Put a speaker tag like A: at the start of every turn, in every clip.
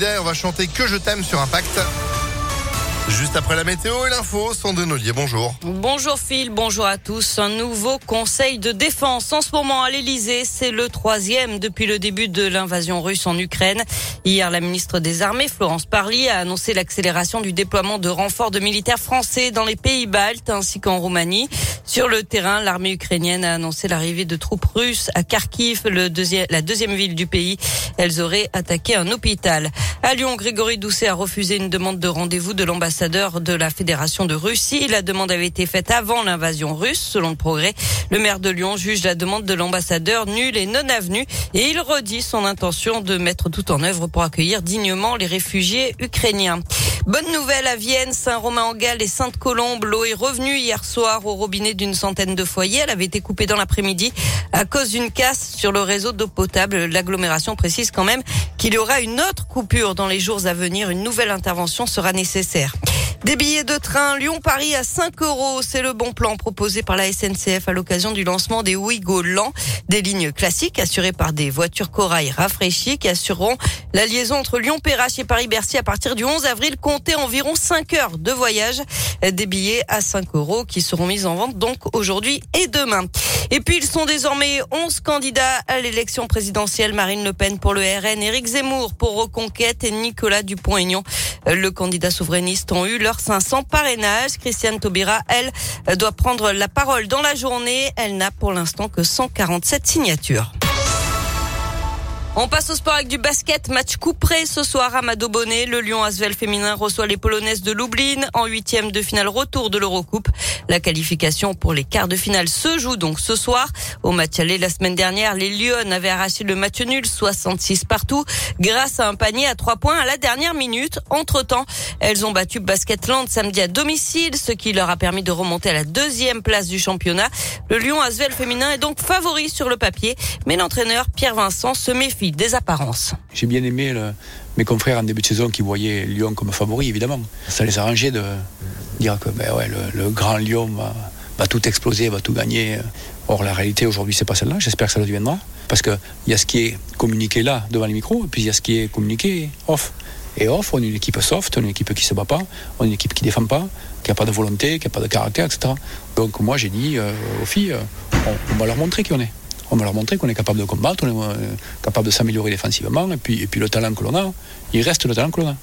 A: On va chanter Que je t'aime sur Impact. Juste après la météo et l'info, de Nollier, bonjour.
B: Bonjour Phil, bonjour à tous. Un nouveau conseil de défense en ce moment à l'Elysée. C'est le troisième depuis le début de l'invasion russe en Ukraine. Hier, la ministre des Armées, Florence Parly, a annoncé l'accélération du déploiement de renforts de militaires français dans les pays baltes ainsi qu'en Roumanie. Sur le terrain, l'armée ukrainienne a annoncé l'arrivée de troupes russes à Kharkiv, la deuxième ville du pays. Elles auraient attaqué un hôpital. À Lyon, Grégory Doucet a refusé une demande de rendez-vous de l'ambassade ambassadeur de la Fédération de Russie. La demande avait été faite avant l'invasion russe, selon le progrès. Le maire de Lyon juge la demande de l'ambassadeur nulle et non avenue et il redit son intention de mettre tout en œuvre pour accueillir dignement les réfugiés ukrainiens. Bonne nouvelle à Vienne, Saint-Romain-en-Galles et Sainte-Colombe. L'eau est revenue hier soir au robinet d'une centaine de foyers. Elle avait été coupée dans l'après-midi à cause d'une casse sur le réseau d'eau potable. L'agglomération précise quand même qu'il y aura une autre coupure dans les jours à venir. Une nouvelle intervention sera nécessaire. Des billets de train Lyon-Paris à 5 euros, c'est le bon plan proposé par la SNCF à l'occasion du lancement des Ouigo Lent, des lignes classiques assurées par des voitures corail rafraîchies qui assureront la liaison entre Lyon-Perrache et Paris-Bercy à partir du 11 avril. Comptez environ 5 heures de voyage. Des billets à 5 euros qui seront mis en vente donc aujourd'hui et demain. Et puis ils sont désormais 11 candidats à l'élection présidentielle. Marine Le Pen pour le RN, Éric Zemmour pour Reconquête et Nicolas Dupont-Aignan. Le candidat souverainiste ont eu leurs 500 parrainages. Christiane Taubira, elle, doit prendre la parole dans la journée. Elle n'a pour l'instant que 147 signatures. On passe au sport avec du basket. Match couperé ce soir à Mado Bonnet. Le Lyon Asvel féminin reçoit les Polonaises de Lublin en huitième de finale retour de l'Eurocoupe. La qualification pour les quarts de finale se joue donc ce soir. Au match aller la semaine dernière, les Lyon avaient arraché le match nul 66 partout grâce à un panier à trois points à la dernière minute. Entre temps, elles ont battu Basketland samedi à domicile, ce qui leur a permis de remonter à la deuxième place du championnat. Le Lyon Asvel féminin est donc favori sur le papier, mais l'entraîneur Pierre Vincent se méfie des apparences.
C: J'ai bien aimé mes confrères en début de saison qui voyaient Lyon comme favori, évidemment. Ça les arrangeait de dire que ben ouais, le, grand Lyon va, tout exploser, va tout gagner. Or, la réalité aujourd'hui, c'est pas celle-là. J'espère que ça le deviendra. Parce qu'il y a ce qui est communiqué là, devant les micros, et puis il y a ce qui est communiqué off. Et off, on est une équipe soft, on est une équipe qui se bat pas, on est une équipe qui défend pas, qui n'a pas de volonté, qui n'a pas de caractère, etc. Donc moi, j'ai dit euh, aux filles, euh, on, va leur montrer qui on est on va leur montrer qu'on est capable de combattre, on est euh, capable de s'améliorer défensivement, et puis, et puis le talent que l'on a, il reste le talent que l'on a.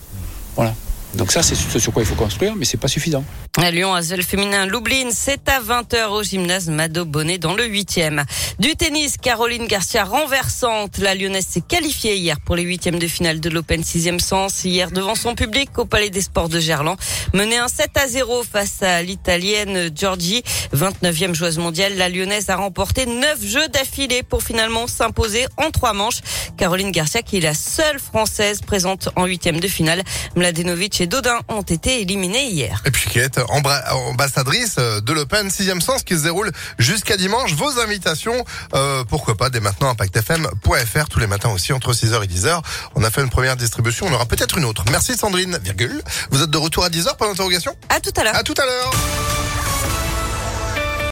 C: Voilà. Donc ça, c'est ce sur quoi il faut construire, mais c'est pas suffisant.
B: Lyon, Azel féminin Loublin, c'est à 20h au gymnase Mado Bonnet dans le 8e. Du tennis, Caroline Garcia renversante. La Lyonnaise s'est qualifiée hier pour les huitièmes de finale de l'Open 6e sens. Hier, devant son public au Palais des Sports de Gerland. Menée un 7 à 0 face à l'Italienne Giorgi, 29e joueuse mondiale. La Lyonnaise a remporté 9 jeux d'affilée pour finalement s'imposer en trois manches. Caroline Garcia, qui est la seule Française présente en huitième de finale. Mladenovic et Dodin ont été éliminés hier.
A: Ambassadrice de l'Open 6 sens qui se déroule jusqu'à dimanche. Vos invitations, euh, pourquoi pas dès maintenant impactfm.fr tous les matins aussi entre 6h et 10h. On a fait une première distribution, on aura peut-être une autre. Merci Sandrine, virgule. Vous êtes de retour à 10h pour l'interrogation?
B: À tout à l'heure.
A: À tout à l'heure.